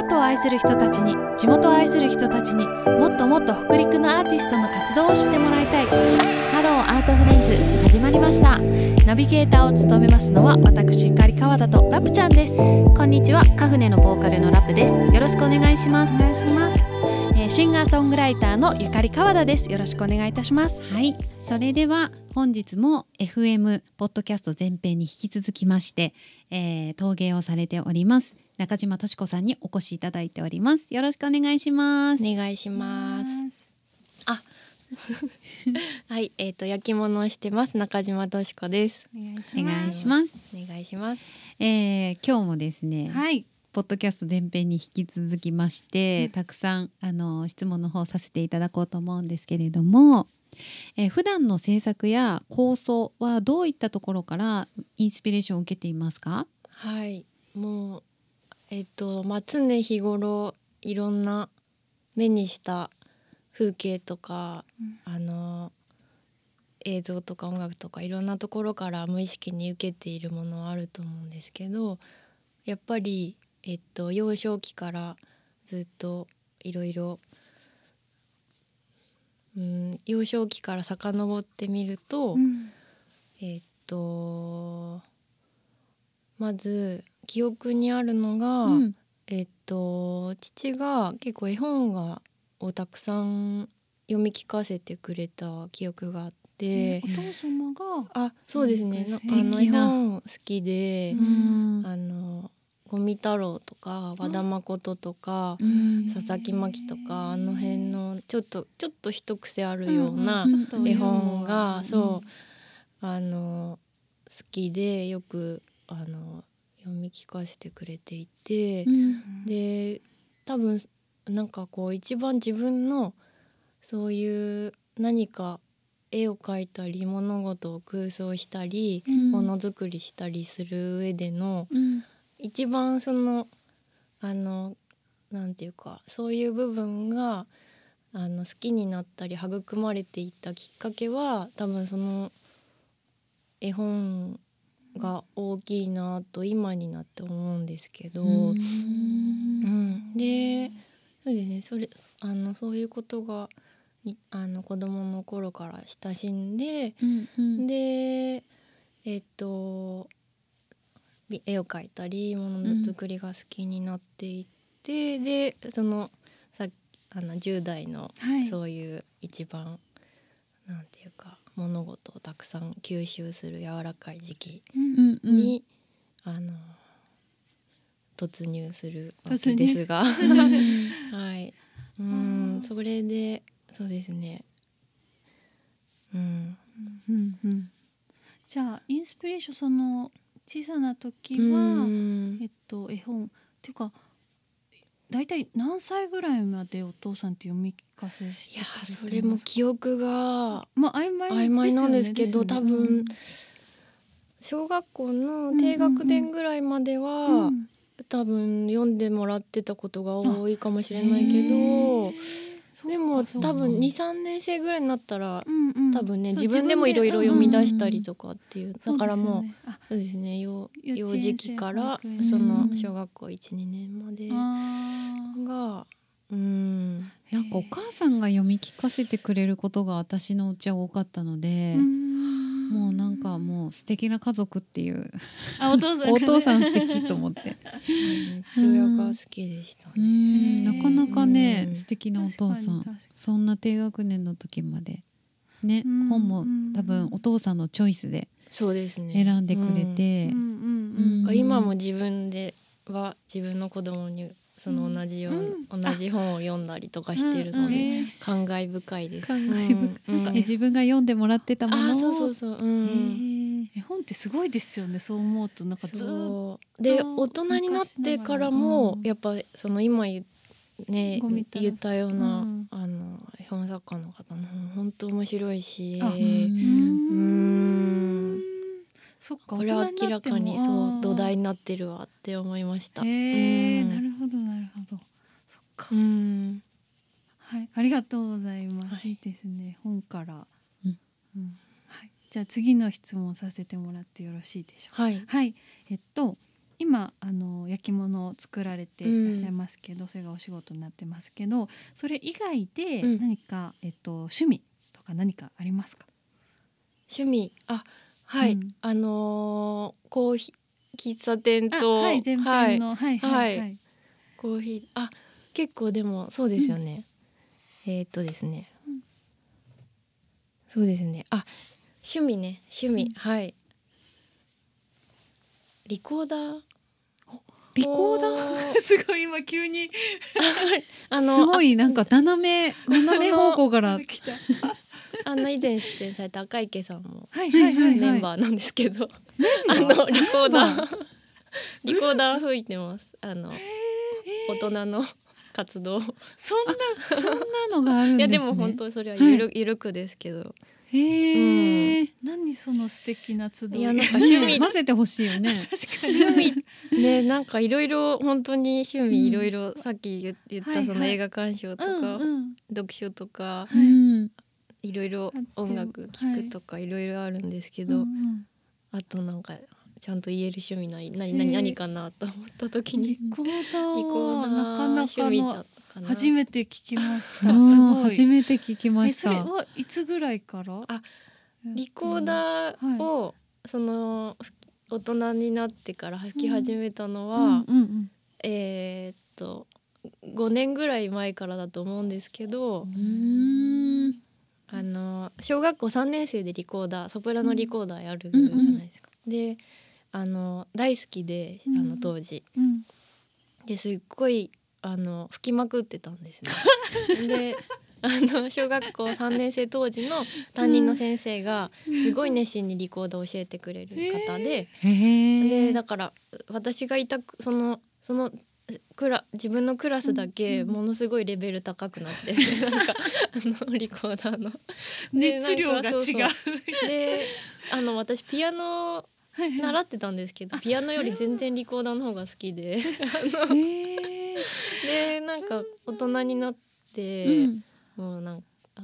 アートを愛する人たちに地元を愛する人たちにもっともっと北陸のアーティストの活動を知ってもらいたい。ハローアートフレンズ始まりました。ナビゲーターを務めますのは私ゆかり川田とラプちゃんです。こんにちはカフネのボーカルのラプです。よろしくお願いします。お願いします、えーシンガーソングライターのゆかり川田です。よろしくお願いいたします。はい。それでは本日も FM ポッドキャスト前編に引き続きまして、えー、陶芸をされております中島とし子さんにお越しいただいておりますよろしくお願いしますお願いします。あ、はい、えっ、と焼き物をしてます中島とし子です。お願いしお願いします、お願いします。えー、今日もですね、はいポッドキャスト前編に引き続きまして、うんたくさんあの質問の方させていただこうと思うんですけれども、えー普段の制作や構想はどういったところからインスピレーションを受けていますか？はい、もうえっ、とまあ常日頃いろんな目にした風景とか、あの映像とか音楽とかいろんなところから無意識に受けているものはあると思うんですけど、やっぱりえっ、と幼少期からずっといろいろうん幼少期から遡ってみると、うん。えっとまず記憶にあるのが、うん。えっと父が結構絵本がをたくさん読み聞かせてくれた記憶があって、お父様があそうですね。あの絵本好きで、うん。あの五味太郎とか和田誠とか、うん。佐々木真希とかあの辺のちょっとちょっと一癖あるような、絵本が。うんそうあの好きでよくあの読み聞かせてくれていてう、ん。で多分なんかこう一番自分のそういう何か絵を描いたり物事を空想したり、うん。ものづくりしたりする上でのうん。一番そのあのなんていうかそういう部分があの好きになったり育まれていったきっかけは多分その絵本が大きいなと今になって思うんですけど、うん。うん。でそうですね。それあのそういうことがにあの子供の頃から親しんで、うんうん。でえっとび絵を描いたりものづくりが好きになっていって、でそのさあの10代のはい。そういう一番、なんていうか物事をたくさん吸収する柔らかい時期うんうん。に、あの突入するわけですが。はい。うんそれでそうですね。うん。うんうんじゃあインスピレーションその小さな時うは、ん。えっと絵本。っていうか大体何歳ぐらいまでお父さんって読み聞かせしていやそれも記憶がまあ曖昧曖昧なんですけどね多分小学校の低学年ぐらいまでは、うんうん。多分読んでもらってたことが多いかもしれないけへどーでも多分そっか。23年生ぐらいになったらうんうん。多分ね自分でもいろいろ読み出したりかとかっていうだからもうあそうですね幼幼児期からそのうん小学校12年までがうんなんかお母さんが読み聞かせてくれることが私のうちは多かったので、うん。もうなんかもう素敵な家族っていうあお父さんがね。お父さん素敵と思って。めっちゃ親が好きでしたうね。ん。なかなかねうん素敵なお父さん。そんな低学年の時までねうん本もうん多分お父さんのチョイスでそうですね。選んでくれて。今も自分では自分の子供にその同じよう、同じ本を読んだりとかしてるので、えー。感慨深いです。感慨深い。うん。自分が読んでもらってたもの。をあーそうそうそう。うん。絵本ってすごいですよね。そう思うとなんかずーっとそう。で大人になってからも、うんやっぱその今言,、ね言ったような、うん。あの絵本作家の方の本本当面白いし、あううん。んそっかこれは明らかにそう土台にになってるわって思いました。へえうん。なるほどか。うん。はいありがとうございます、はい。い、いですね。本から。うん。うん。はい。じゃあ次の質問させてもらってよろしいでしょうか。はい。はい。えっと今あの焼き物を作られていらっしゃいますけど、それがお仕事になってますけどそれ以外でうん。何か、えっと、趣味とか何かありますか、趣味。あはい、うん。あのーコーヒー喫茶店あとはい。前編の、はい、はい。はい。コーヒー。あ結構でもそうですよね、えーっとですね、うん。そうですね。あ趣味ね。趣味、うん。はい。リコーダーリコーダー？ー すごい今急に。あのすごいなんか斜め斜め方向から。来たああの以前出演された赤池さんもはいはいはいメンバーなんですけど、あのリコーダー。リコーダー吹いてます。あの大人の活動。そんなそんなのがあるんですね。いやでも本当それはゆる,、ゆるくですけど。へえ、何その素敵な集い？いやなんか趣味。混ぜてほしいよね。確かに。趣 味ねなんかいろいろ本当に趣味いろいろさっき言言ったその映画鑑賞とか、読書とかいん。いろいろ音楽聴くとかいろいろあるんですけど、うんうん。あとなんかちゃんと言える趣味ない何何何かなと思った時に。リコーダーリコーダーなかなかの初めて聞きました。初めて聞きまえそれしたはいつぐらいから？あリコーダーを、その大人になってから吹き始めたのは、うん。うんうんえーっと5年ぐらい前からだと思うんですけど、あの小学校3年生でリコーダーソプラノリコーダーやるじゃないですか。であの大好きであうん。の当時、うん。ですっごいあの吹きまくってたんですね。であの小学校3年生当時の担任の先生がすごい熱心にリコーダーを教えてくれる方で、へえでだから私がいたくそのそのクラ自分のクラスだけものすごいレベル高くなって、なんかあのリコーダーの。で熱量が違う。であの私ピアノ習ってたんですけどピアノより全然リコーダーの方が好きで。でなんか大人になって、うん。もうなん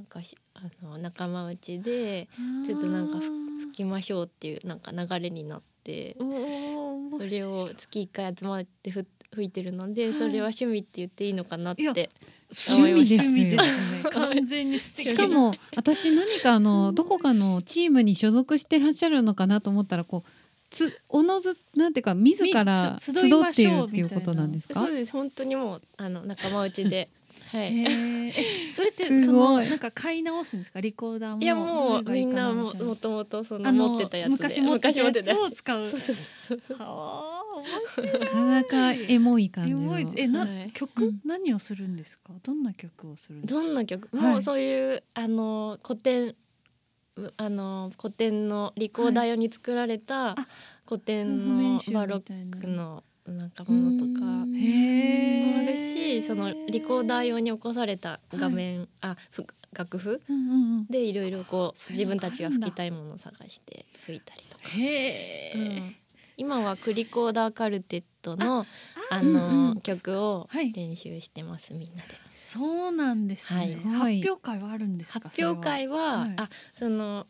かしあの仲間内でちょっとなんか吹きましょうっていうなんか流れになってそれを月1回集まってふ吹いてるので、はい。それは趣味って言っていいのかなって趣味ですよ趣味ですね。完全に素敵。しかも私何かあのどこかのチームに所属してらっしゃるのかなと思ったらこうつおのずなんていうか自ら集っているっていうことなんですか？そうです。本当にもうあの仲間内で。はい。それってすそごい。のなんか買い直すんですか？リコーダーも。いやもうみんなももともとその持ってたやつで。昔持ってたやつ。を使う。そうそうそう。はあ面白い。なかなかエモい感じの。えな、はい。曲、うん。何をするんですか？どんな曲をするんですか？どんな曲、はい。もうそういうあの古典うあの古典のリコーダー用に作られたあ古典のバロックのなんかものとかうん。もあるしそのリコーダー用に起こされた画面、あふ楽譜？うんうんうん。でいろいろこう自分たちが吹きたいものを探して吹いたりとか、うん。今はクリコーダーカルテットのあうんの、うん。曲をはい。練習してますみんなで。そうなんですね、はい。発表会はあるんですか？発表会は、は。い。あその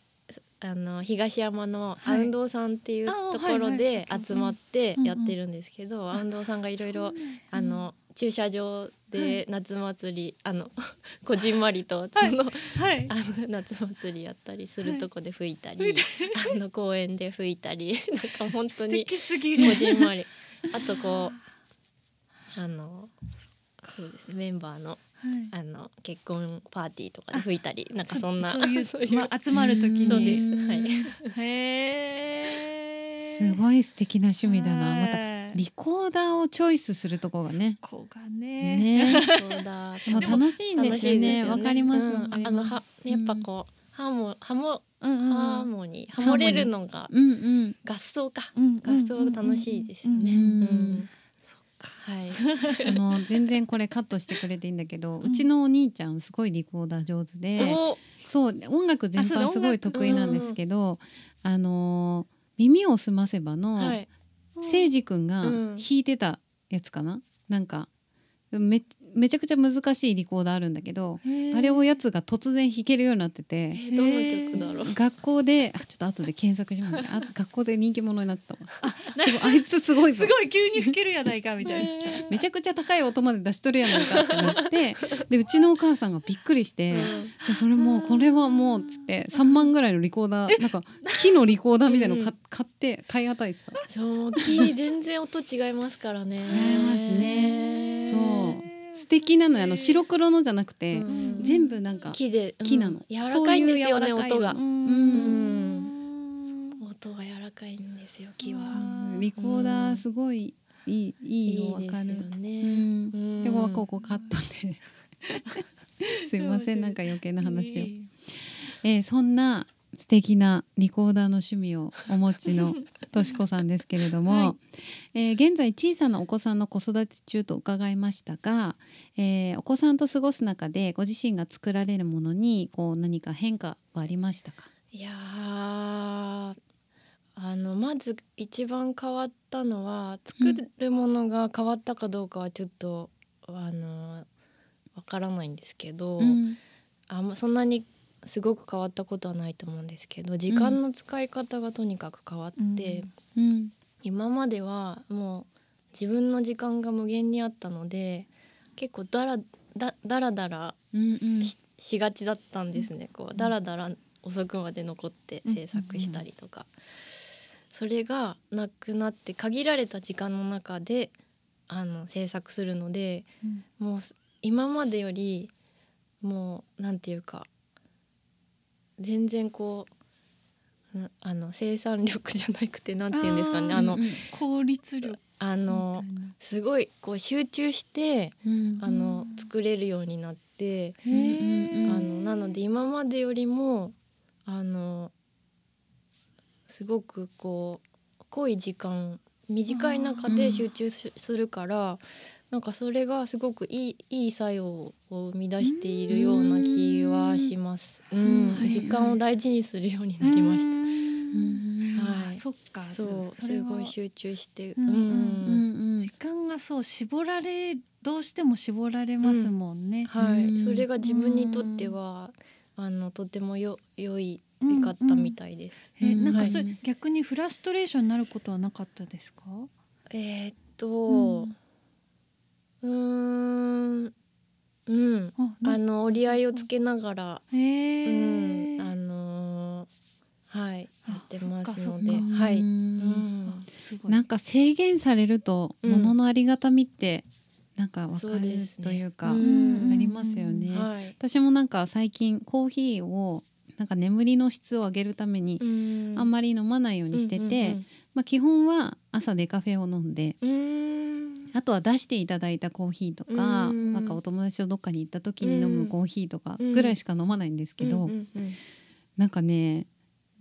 あの東山のはい。アウンドーさんっていうあところはいではい集まってやってるんですけど、アウンドーさんがいろいろあの駐車場はでい。夏祭り、あの こじんまりとその,、はい。あの夏祭りやったりするとこで吹いたり、あの公園で吹いたり なんか本当素にこる。じんまり。あとこう あのそうですねメンバーのはいあの結婚パーティーとかで吹いたりなんかそんなそういう そういうまあ、集まる時に。そうでうんす。はい。へえすごい素敵な趣味だな。またたリコーダーをチョイスするところがね。ここがね。ね。そうだもう楽しいんですよね。わかります。あのはやっぱこう、ハーモハモハーモニーハモれるのがうんうん。合奏か。うん合奏楽しいですよね。はい。あの全然これカットしてくれていいんだけど、ん。うちのお兄ちゃんすごいリコーダー上手で、おそう音楽全般すごい得意なんですけど、あのー耳をすませばの、はい。誠司くんがうん。弾いてたやつかな、なんかめめちゃくちゃ難しいリコーダーあるんだけどあれをやつが突然弾けるようになってえてーどの曲だろう？学校であちょっと後で検索しますね。あ学校で人気者になってたわ。すごいあいつすごいぞ。すごい急に吹けるやないかみたいな。めちゃくちゃ高い音まで出しとるやないかってなって でうちのお母さんがびっくりして。でそれもうこれはもうっつって3万ぐらいのリコーダーなんか木のリコーダーみたいの買買って買い与えてた。そうキー全然音違いますからね。違いますね。そう素敵なのよ。あの白黒のじゃなくて、うん。全部なんか木で、うん。木なの。柔らかいんですよね音が。音が柔らかいんですよ木あはーリコーダーすごいいいいいのわかる。ね。でこここカットで。すいませんなんか余計な話を、えーそんな素敵なリコーダーの趣味をお持ちのとしこさんですけれども、はい。えー現在小さなお子さんの子育て中と伺いましたが、えーお子さんと過ごす中でご自身が作られるものにこう何か変化はありましたか、いやーあのまず一番変わったのは作るものが変わったかどうかはちょっと、あのわからないんですけど、うん。あん。まそんなにすごく変わったことはないと思うんですけど時間の使い方がとにかく変わって、うん。今まではもう自分の時間が無限にあったので結構だらだだらだらうんうん。ししがちだったんですね。こうだらだら遅くまで残って制作したりとか、それがなくなって限られた時間の中であの制作するのでもうす今までよりもうなんていうか全然こうなあの生産力じゃなくてなんていうんですかね。あのうん効率力あのすごいこう集中してうんあのうん作れるようになって。あのなので今までよりもあのすごくこう濃い時間短い中で集中しするからなんかそれがすごくいいいい作用を生み出しているような気はします。うん。はい時間を大事にするようになりましうた。うん。ん。はい。そっか。そうそれはすごい集中して、うんうんうん。うん。時間がそう絞られどうしても絞られますもんね。はい、うん。それが自分にとっては、あのとてもよ良いうんかったみたいです。えうん。なんかそれ、はい逆にフラストレーションになることはなかったですか？えーっと、うーん、うん、あなあの折り合いをつけながら、へうえ、ん、あのーはい、あやってますので、はい、ううんなんか制限されるとうん物のありがたみってなんかわかるというか、うん。ありますよね。はい、私もなんか最近コーヒーをなんか眠りの質を上げるためにうん。あんまり飲まないようにしてて、うんまあ、基本は朝デカフェを飲んでうんうんあとは出していただいたコーヒーとか、うん。なんかお友達とどっかに行った時に飲むコーヒーとかうん。ぐらいしか飲まないんですけど、うんうんうん。なんかね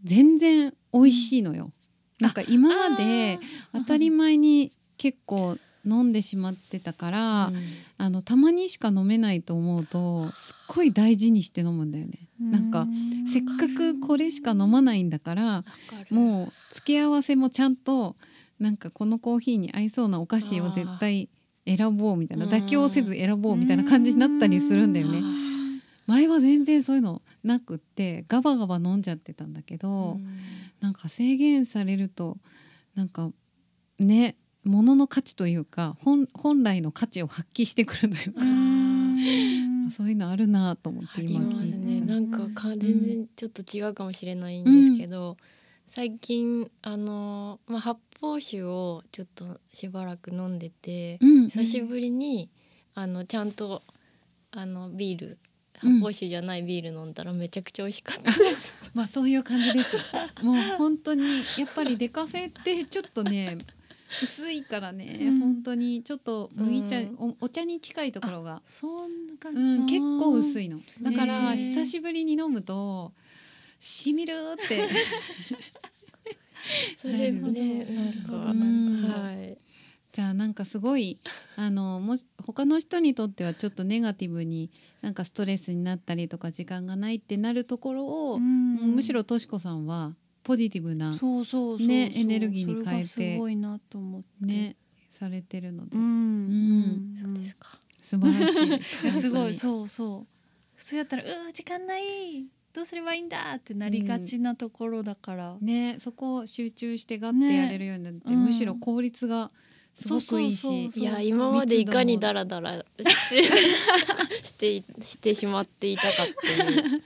全然美味しいのよ。なんか今まで当たり前に結構飲んでしまってたから、あのたまにしか飲めないと思うとすっごい大事にして飲むんだよね。なんかうせっかくこれしか飲まないんだからもう付け合わせもちゃんとなんかこのコーヒーに合いそうなお菓子を絶対選ぼうみたいなうん妥協せず選ぼうみたいな感じになったりするんだよね。前は全然そういうのなくってガバガバ飲んじゃってたんだけど、うんなんか制限されるとなんかね物の価値というか本本来の価値を発揮してくるというか、んそういうのあるなと思って今聞いてね。た。なんかか全然ちょっと違うかもしれないんですけど、最近あのまあ発泡酒をちょっとしばらく飲んでて、うん久しぶりにあのちゃんとあのビールうん。発泡酒じゃないビール飲んだらめちゃくちゃ美味しかったです。まあそういう感じです。もう本当にやっぱりデカフェってちょっとね薄いからね、うん。本当にちょっと麦茶、うん。おお茶に近いところが、そんな感じ、うん、結構薄いいの。だから久しぶりに飲むとしみるって。それでなるねほど。なんか、うん。はい。じゃあなんかすごいあのもし他の人にとってはちょっとネガティブになんかストレスになったりとか時間がないってなるところを、むしろとしこさんはポジティブなそうそうそうそう。ねエネルギーに変えてすごいなと思って。ねされてるので、うん、うん。そうですか。素晴らしい。すごい。本そうそう。普通やったら「うー時間ないどうすればいいんだ」ってなりがちなところだから、当にねそこを集中してガッてやれるようになって、ね。うんむしろ効率がすごくいいしそうそうそういや今までいかにダラダラし してしてしまっていたかっていう。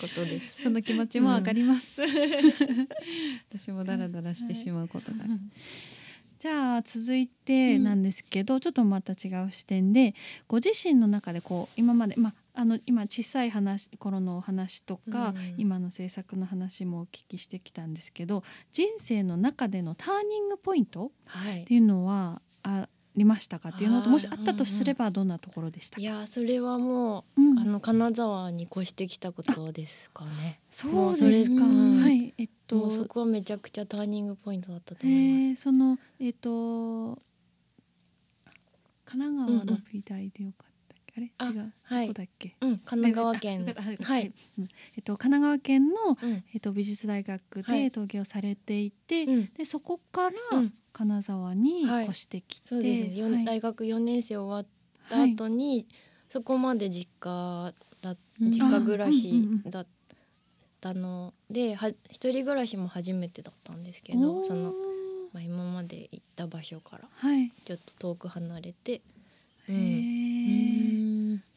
ことです。その気持ちもわかります。私もダラダラしてしまうことがある。じゃあ続いてなんですけど、ちょっとまた違う視点でご自身の中でこう今まで、まあ、あの今小さい話頃のお話とか、うん。今の制作の話もお聞きしてきたんですけど人生の中でのターニングポイントはい。っていうのはありましたか？っていうのともしあったとすればどんなところでした？か、いやそれはもう、うん。あの金沢に越してきたことですかね。そうですか、もうそれはい。えっとそこはめちゃくちゃターニングポイントだったとえ思います、ー、そのえっ、と神奈川の美大でよかった。っけ、あれ？違う。はい。どこだっけ？うん神奈川県。はい、うん。えっと神奈川県のうん。えっと美術大学はい。で陶芸をされていて、うん、でそこからうん。金沢にはい。越してきて、そうですね、大学4年生終わった後に、そこまで実家だうん。実家暮らしだったのでは一人暮らしも初めてだったんですけどその、まあ、今まで行った場所からはい、ちょっと遠く離れて、うへん。え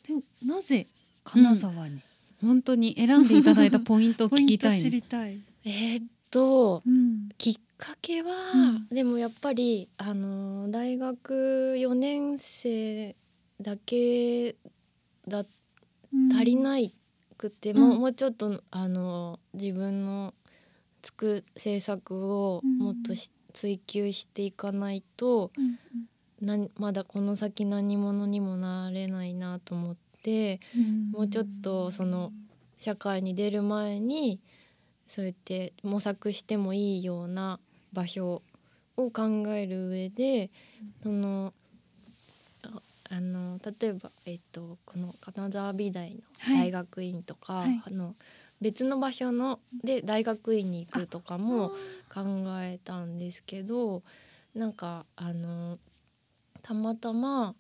でもなぜ金沢に、本当に選んでいただいたポイントを 聞きたいね。りたい、えーっとうん。きっかけは、うん。でもやっぱりあの大学4年生だけだうん。足りないくて、うん。もうもうちょっとあの自分の作制作をうん。もっとし追求していかないとうんなまだこの先何者にもなれないなと思ってうん。もうちょっとその社会に出る前にそうやって模索してもいいような場所を考える上でそのああの例えば、えっと、この金沢美大のはい。大学院とか、はい。あの別の場所ので大学院に行くとかも考えたんですけどなんかあのたまたま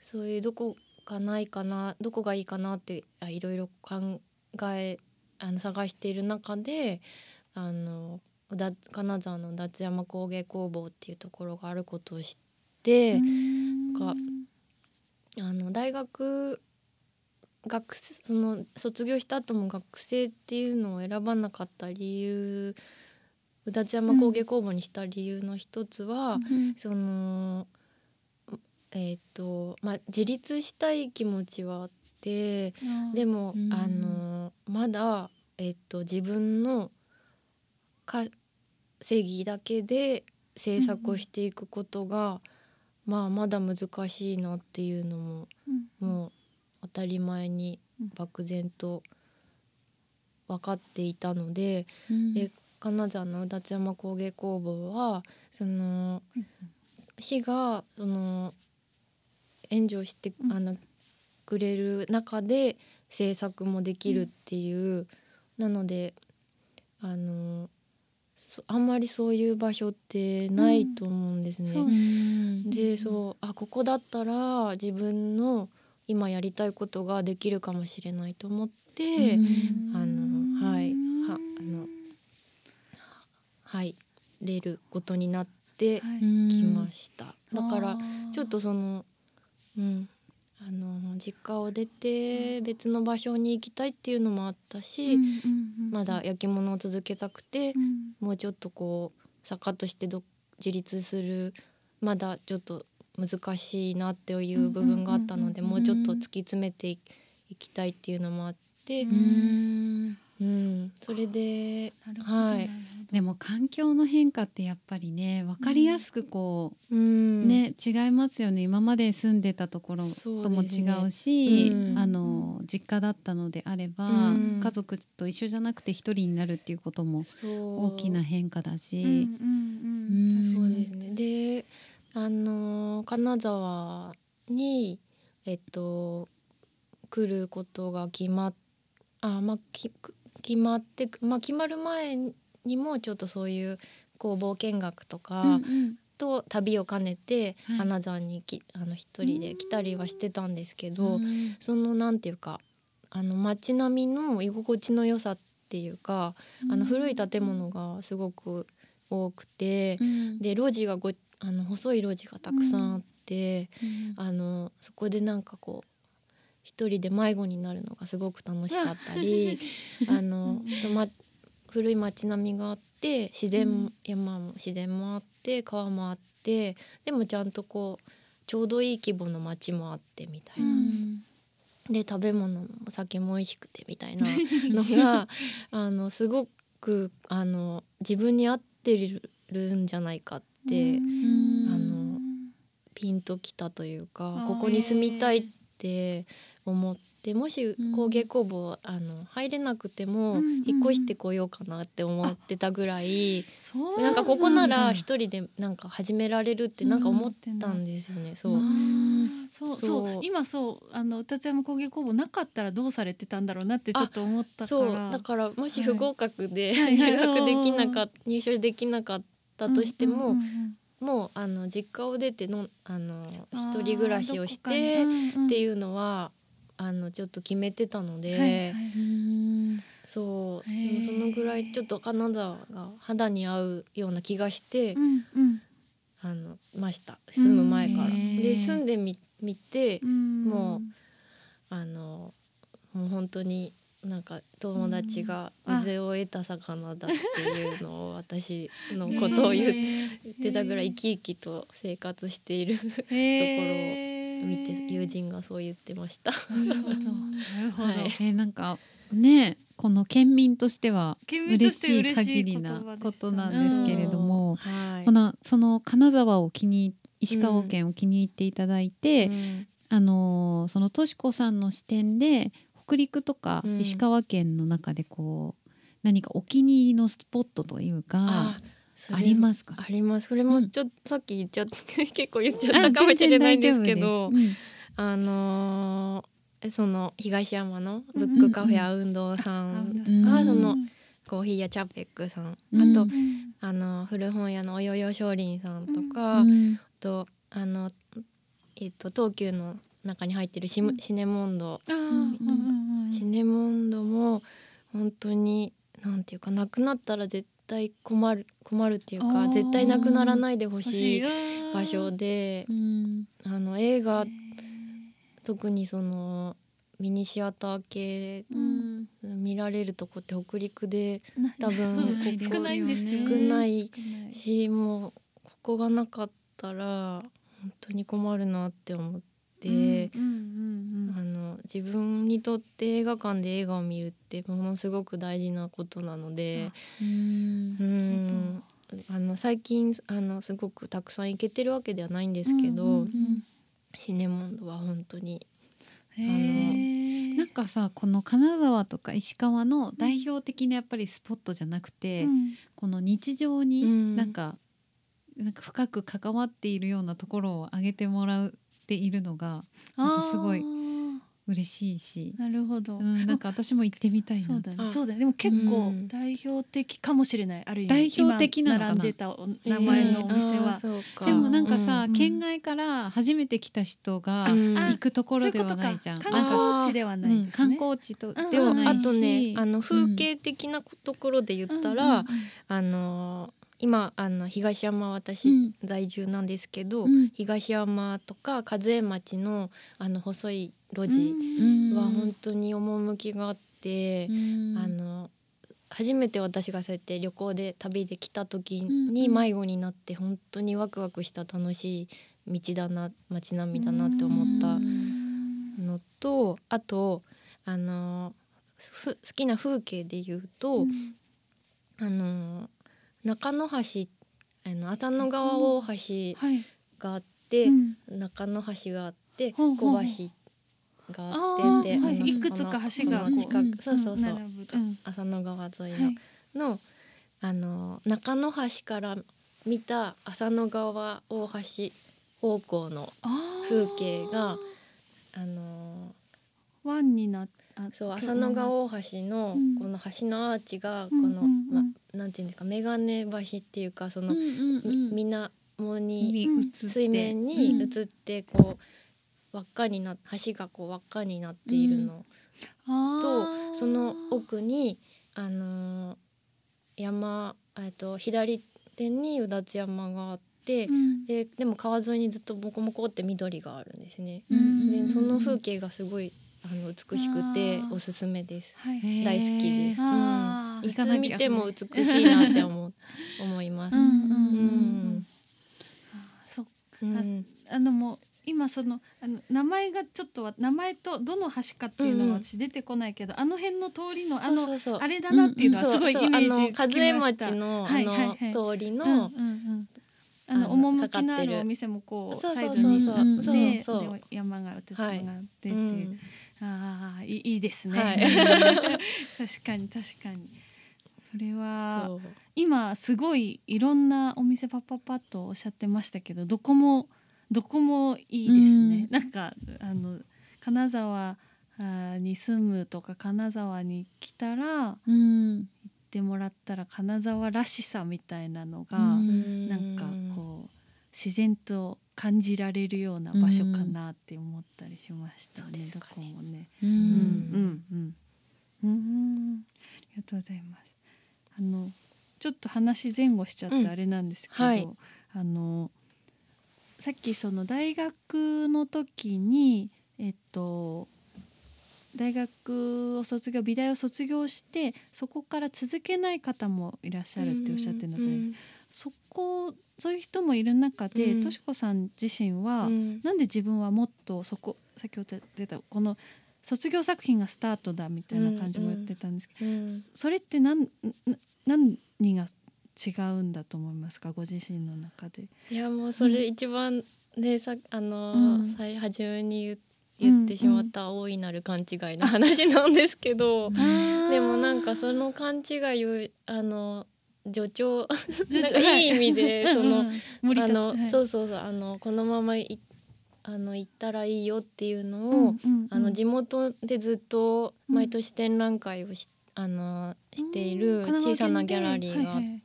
そういうどこがないかなどこがいいかなってあいろいろ考えあの探している中であの金沢の脱山工芸工房っていうところがあることを知って、うん。かあの大学学生その卒業した後も学生っていうのを選ばなかった理由うだつ山工芸工房にした理由の一つは、うん。そのえっ、とまあ自立したい気持ちはあってでも、うん。あのまだ、えっと自分の稼ぎだけで制作をしていくことが、まあまだ難しいなっていうのもうんもう当たり前にうん。漠然と分かっていたので、うん。で金沢の脱山工芸工房はそのうん。市がその援助して、うん。あのくれる中で制作もできるっていう、なのであのそあんまりそういう場所ってないと思うんですね。そううんでそうあここだったら自分の今やりたいことができるかもしれないと思って、うん。あのはいはあのはいれることになってきました。だからちょっとそのうん。あの実家を出て別の場所に行きたいっていうのもあったし、うんうんうんまだ焼き物を続けたくて、うん。もうちょっとこう作家としてど自立するまだちょっと難しいなっていう部分があったので、うんもうちょっと突き詰めていいきたいっていうのもあって、ううん。うん。それではいでも環境の変化ってやっぱりね分かりやすくこうん。う、ね違いますよね。今まで住んでたところとも違うしうん。あの実家だったのであれば、うん。家族と一緒じゃなくて一人になるっていうことも大きな変化だし、そうですね。であの金沢にえっと来ることが決まっあまあき決まってまあ決まる前にもちょっとそういう工房見学とか、うんうん。と旅を兼ねてはい。金沢にきあの一人で来たりはしてたんですけど、うん。そのなんていうかあの街並みの居心地の良さっていうか、あの古い建物がすごく多くて、うん。で路地がごあの細い路地がたくさんあって、うん。あのそこでなんかこう一人で迷子になるのがすごく楽しかったりあのとま古い街並みがあって自然、うん。山も自然もあって川もあってでもちゃんとこうちょうどいい規模の街もあってみたいな。うん。で食べ物もお酒も美味しくてみたいなのが あのすごくあの自分に合ってるんじゃないかって、ん。あのピンときたというかここに住みたいって思ってもしうん。工芸工房あの入れなくても引っ越してこようかなって思ってたぐらいそうなんかここなら一人でなんか始められるってなんか思ったんですよね。そう。そうそそう。う今そうあの歌津山工芸工房なかったらどうされてたんだろうなってちょっと思ったから。そう。だからもし不合格で、はい 入学できなかっ入所できなかったとしても、もうあの実家を出てのあのうん一人暮らしをしてっていううのは、あのちょっと決めてたので、はいはい。う。んそうでもそのぐらいちょっとカナダが肌に合うような気がして、うんうん。あのました。住む前から。で住んでみ見てうん。もあのもう本当になんか友達が水を得た魚だっていうのを私のことを言ってたぐらい生き生きと生活している ーへー見て友人がそう言ってました。なるほど。なるほど、はい。えーなんかねこの県民としては嬉しい限りなことなんですけれども、はい。このその金沢を気に石川県を気に入っていただいて、うん。あのーそのとしこさんの視点で北陸とかうん。石川県の中でこう、何かお気に入りのスポットというかありますか？あります。それもうん。ちょっとさっき言っちゃって 結構言っちゃったかもしれないんですけど、全然大丈夫です。あのーその東山のブックカフェア運動さんうん。が、うん。そのコーヒー屋チャペックさん、うんあと、うん。あの古本屋のおよよ少林さんとうか、とあのえっと東急の中に入ってるシ,、うん。シネモンド、シネモンドも本当になんていうかなくなったら絶対困る困るっていうか絶対なくならないでほしい場所でうん。あの映画特にそのミニシアター系うん。見られるとこって北陸で多分少ないんですよね。少ない少ない。しもうここがなかったら本当に困るなって思って、うんうんあの自分にとって映画館で映画を見るってものすごく大事なことなのでうんうん。あの最近あのすごくたくさん行けてるわけではないんですけど、うんうんうん。シネモンドは本当にへー。なんかさこの金沢とか石川の代表的なやっぱりスポットじゃなくて、うん。この日常にうん。なんか、なんか深く関わっているようなところを挙げてもらっているのがなんかすごい嬉しいし、なるほど、うん、なんか私も行ってみたいな。そうだね。あ。そうだね。でも結構うん。代表的かもしれないある意味。代表的なのかな。今並んでたお名前のお店は、そうか。でもなんかさ、うん県外から初めて来た人がうん。行くところではないじゃん。そういう観光地ではないね、観光地とうんではないし、あとねあの風景的なところで言ったら、うんあの今あの東山私、うん在住なんですけど、うん。東山とか和江町のあの細い路地うん。は本当に趣があって、うん。あの初めて私がそうやって旅行で旅で来た時に迷子になって本当にワクワクした楽しい道だな街並みだなって思ったのとあとあのふ好きな風景で言うと、あの中野橋あの浅野川大橋はい、があって、うん中野橋があって小橋がああってで、ーはい。いくつか橋が近くそうそうそう、浅野川沿いの,、はい。のあの中野橋から見た浅野川大橋方向の風景があの湾になそう浅野川大橋のうん。この橋のアーチがこうんの、ま、なんていうんですか眼鏡橋っていうかその、うんうんうん。みみなもに水面に映ってこう輪っかになっ橋がこう輪っかになっているの。と、その奥にあのー山えっと左手にうだつ山があって、うん。ででも川沿いにずっとモコモコって緑があるんですね。うん。でその風景がすごいあの美しくておすすめです。大好きです。うん、いかな見ても美しいなって思う 思います。うんうんうんううん。んあそううん。あのもう今そのあの名前がちょっとは名前とどの橋かっていうのうんうん。は私出てこないけど、あの辺の通りのあのあれだなっていうのはすごいイメージつきました。町のあの通りうんうんのうん。あの趣のあるる。お店もこうサイドにあって山がうつつがあってっていう、うんああいいですね、はい。確かに確かに。それは今すごいいろんなお店パッパッパッとおっしゃってましたけどどこもどこもいいですね、うん。なんかあの金沢に住むとか金沢に来たら行うん。ってもらったら金沢らしさみたいなのが、うん。なんか自然と感じられるような場所かなって思ったりしましたそうね、どこもね。ううんんうん。うん。うん。ありがとうございます。あのちょっと話前後しちゃっうん。てあれなんですけど、はい。あのさっきその大学の時にえっと大学を卒業美大を卒業してそこから続けない方もいらっしゃるっておっしゃってるので、うんそこそういう人もいる中で、うん。としこさん自身は、うん。なんで自分はもっとそこ先ほど出たこの卒業作品がスタートだみたいな感じも言ってたんですけど、うん。それって何な何が違うんだと思いますか？ご自身の中で。いやもうそれ一番ねさあのうん。最初めに言言ってしまった大いなる勘違いの話なんですけど、でもなんかその勘違いをあの助長。なんかいい意味でその森田あの、はい。そうそうそうあのこのままいあの行ったらいいよっていうのを、うんうんうん。あの地元でずっと毎年展覧会をし,、あのしているうん。小さなギャラリーがあっはいはい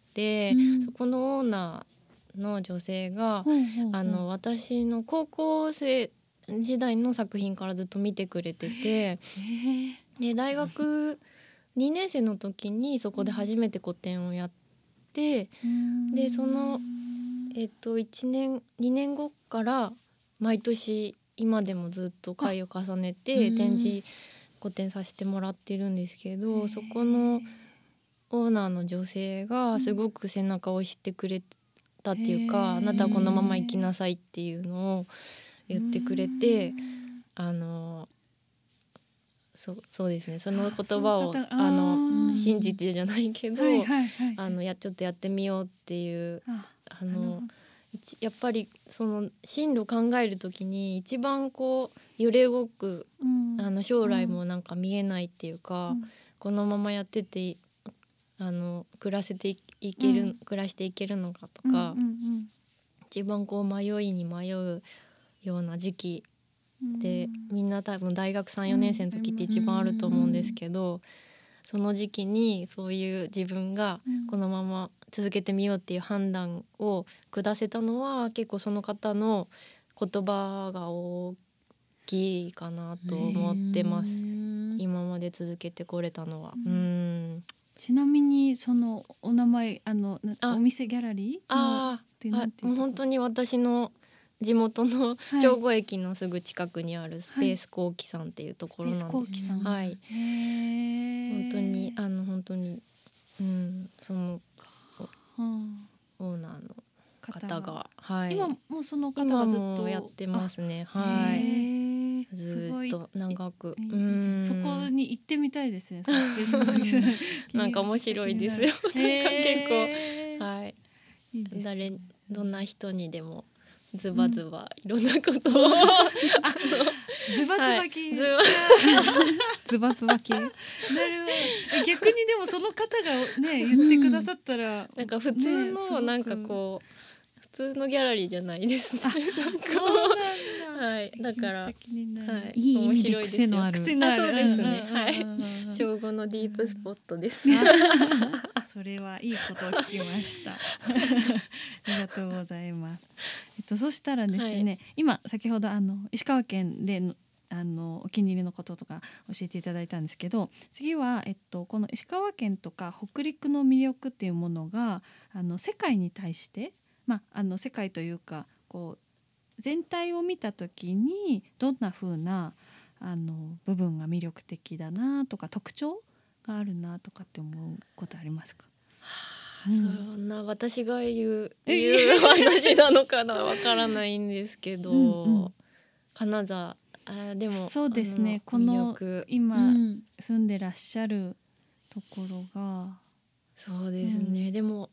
そこのオーナーの女性が、あの私の高校生時代の作品からずっと見てくれててで大学2年生の時にそこで初めて個展をやって、でそのえっと1年2年後から毎年今でもずっと回を重ねてうん。展示個展させてもらってるんですけへどー。そこのオーナーの女性がすごく背中を押してくれたっていうか、あなたはこのまま生きなさいっていうのを言ってくれて、あのそうそうですね。その言葉をあのうん。信じてじゃないけど、はいはいはい。あのやちょっとやってみようっていうああのやっぱりその進路を考えるときに一番こう揺れ動くうん。あの将来もなんか見えないっていうか、うん。このままやっててあの暮らせていいける、うん。暮らしていけるのかとうんか、うん。一番こう迷いに迷うような時期うんで、みんな多分大学34年生の時って一番あると思うんですけど、その時期にそういう自分がうん。このまま続けてみようっていう判断を下せたのは結構その方の言葉が大きいかなと思ってます。今まで続けてこれたのは。ううん。ん。ちなみにそのお名前あのお店ギャラリーあー。あもう本当に私の地元のはい。長後駅のすぐ近くにあるスペースコーキさんっていうところなんスペースです。コーキさん。はい。本当にあの本当にうんそのうんオーナーの方がはい。今もうその方今がずっと。もやってますね。あはい。ずっと長く。そこに行ってみたいですね。そのスペースコーキさんなんか面白いですよ。なんか結構はい。誰どんな人にでもズバズバいろんなことを、ズバズバ系、はい。ズバズバ。ズバ系。なるほど。逆にでもその方がね言ってくださったら、なんか普通のなんかこう普通のギャラリーじゃないですね。あそうなんだ、はい。はいだからはい。いい意味で面白いですよ癖のある。癖のあるあそうですね。はい。うん小五のディープスポットです。それはいいことを聞きました。ありがとうございます。えっとそしたらですね、今先ほどあの石川県でのあのお気に入りのこととか教えていただいたんですけど、次はえっとこの石川県とか北陸の魅力っていうものがあの世界に対して、まああの世界というかこう全体を見た時にどんな風なあの部分が魅力的だなとか特徴があるなとかって思うことありますか？そんな私が言うえ言う話なのかなわからないんですけど、うんうん。金沢あでもそうですね。あこの今、うん。住んでらっしゃるところが、そうですね、うん。でも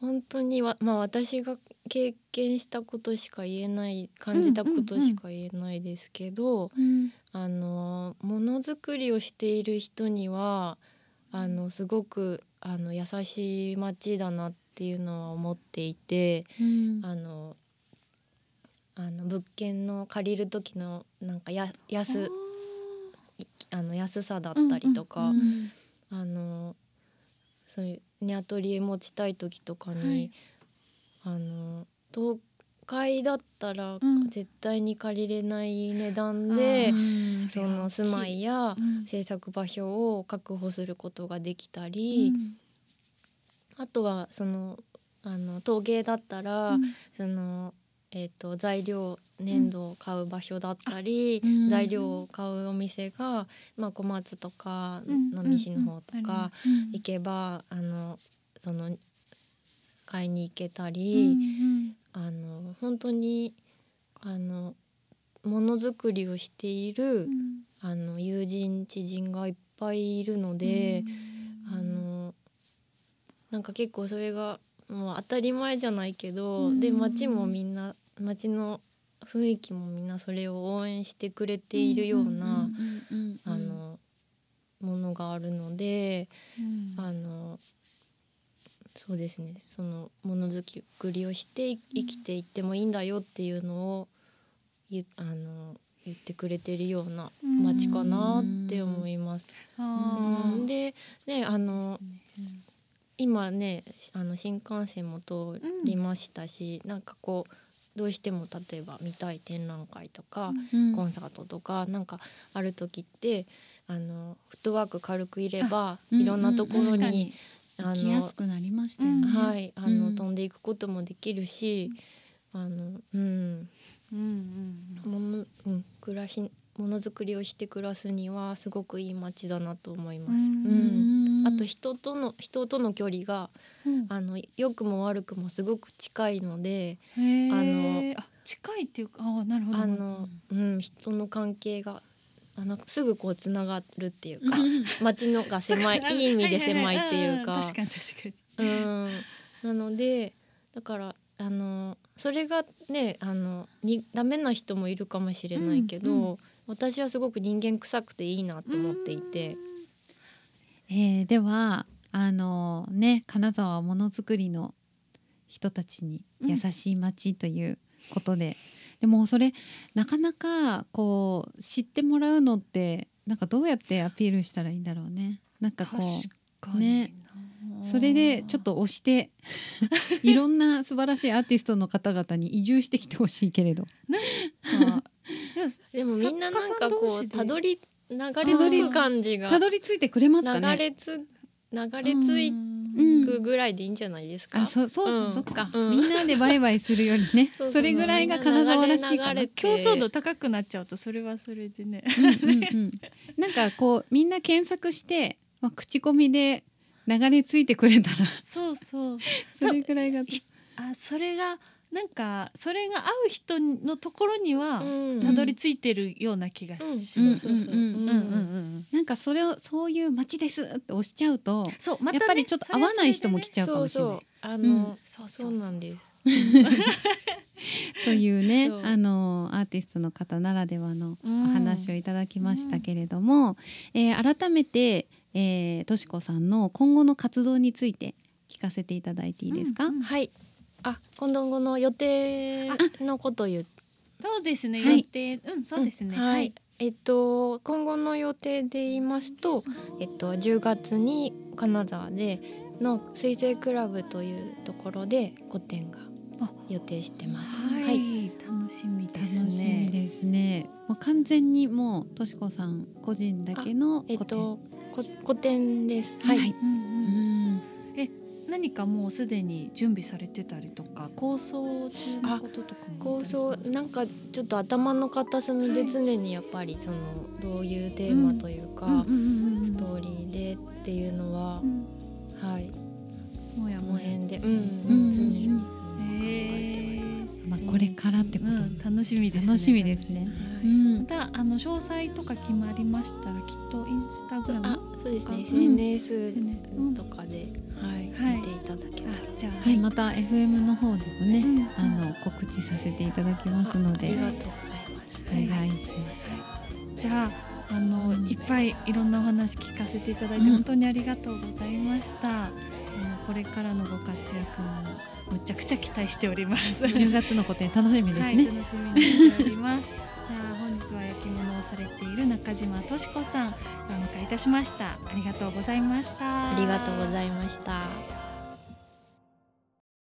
本当にわまあ私が経験したことしか言えない感じたことしか言えないですけど、うん。あのものづくりをしている人にはあのすごくあの優しい街だなっていうのは思っていてうん。あのあの物件の借りる時のなんかや安いあの安さだったりとか、うん。あのそういうニワトリ持ちたい時とかに、はい。あの東海だったらうん。絶対に借りれない値段で、うん。その住まいやうん。制作場所を確保することができたり、あとはそのあの陶芸だったら、そのえー、と材料粘土を買う場所だったり、うん。材料を買うお店が、まあ、小松とかうん。能美市の方とうん。かうん。行けば、あのその買いに行けたうり、ん。あの本当にあのものづくりをしている、うん。あの友人知人がいっぱいいるので、あのなんか結構それがもう当たり前じゃないけど、うん。で街もみんな街の雰囲気もみんなそれを応援してくれているような、うんうんあのものがあるので、うん。あのそうですね。そのものづくりをしてい生きていってもいいんだよっていうのをゆあの言ってくれてるような街かなって思います。うん。でねあのうん。今ねあの新幹線も通りましたし、なんかこうどうしても例えば見たい展覧会とか、うん。コンサートとかなんかある時ってあのフットワーク軽くいればうんいろんなところに、あ行きやのすくなりましたよね。はいあの、うん。飛んでいくこともできるし、あのうんうんうん。ものうん暮らしものづくりをして暮らすにはすごくいい街だなと思います。うん。あと人との人との距離がうん。あの良くも悪くもすごく近いので、あのあ近いっていうかあなるほど。あの、うん、人の関係があのすぐこうつながるっていうか、うん。街のが狭い いい意味で狭いっていうか確かに確かに。うん。なのでだからあのそれがねあのにダメな人もいるかもしれないけど、うんう私はすごく人間臭くていいなと思っていて、えーではあのね金沢はものづくりの人たちに優しい街ということで、でもそれなかなかこう知ってもらうのってなんかどうやってアピールしたらいいんだろうね。なんかこう確かにな。それでちょっと押して いろんな素晴らしいアーティストの方々に移住してきてほしいけれど。なんかでもみんななんかこうたどりり流れ着く感じが。たどり着いてくれますか流ね。れつ流れ着いうんくぐらいでいいんじゃないですか。あ、そそう、うん。そっか、うん。みんなでバイバイするよりね、そうそう。それぐらいが金沢らしいかな。流れ流れ競争度高くなっちゃうとそれはそれでね。うんうんうん、なんかこうみんな検索して、まあ、口コミで流れ着いてくれたら。そうそう。それぐらいが、あそれがなんかそれが合う人のところにはうんたどり着いてるような気がしうんます。なんかそれをそういう街ですって押しちゃうと、そうまたねやっぱりちょっと合わない人も来ちゃうかもしれない。あの、そうそうなんです。というねあのアーティストの方ならではのおうん話をいただきましたけれども、えー改めて、えー、としこさんの今後の活動について聞かせていただいていいですか、うんうんはい。あ、今度後の予定のこと言うそうですね、はい予定うんそうですね、はい、えっと今後の予定で言いますと、えっと10月に金沢での水星クラブというところで個展があ予定してます。はい、はい楽しみで楽すねしみですね。もう完全にもうとしこさん個人だけのえっ個展。とこ個展です。はい。はいうんううんん。何かもうすでに準備されてたりとか構想中のこととかも。構想なんかちょっと頭の片隅で常にやっぱりそのどういうテーマというか、ストーリーでっていうのは、うん。はい。もやこのもや辺で、うん。うん常にうん考えておりまあこれからってこと。うん、楽しみですね。楽しみですね。うはい。んま。たあの詳細とか決まりましたらきっとインスタグラムあ、そうですね。うん SNS うんとかで、はい、はい見ていただけたら。あじゃあ、はい、また FM の方でもね、うんあの告知させていただきますので、ありがとうございます。お願いします。じゃああの、うんいっぱいいろんなお話聞かせていただいて、うん本当にありがとうございました。これからのご活躍もむちゃくちゃ期待しております。10月の個展楽しみですはい、ね。楽しみにしております。いる中島敏子さんお迎えいたしました。ありがとうございました。ありがとうございました。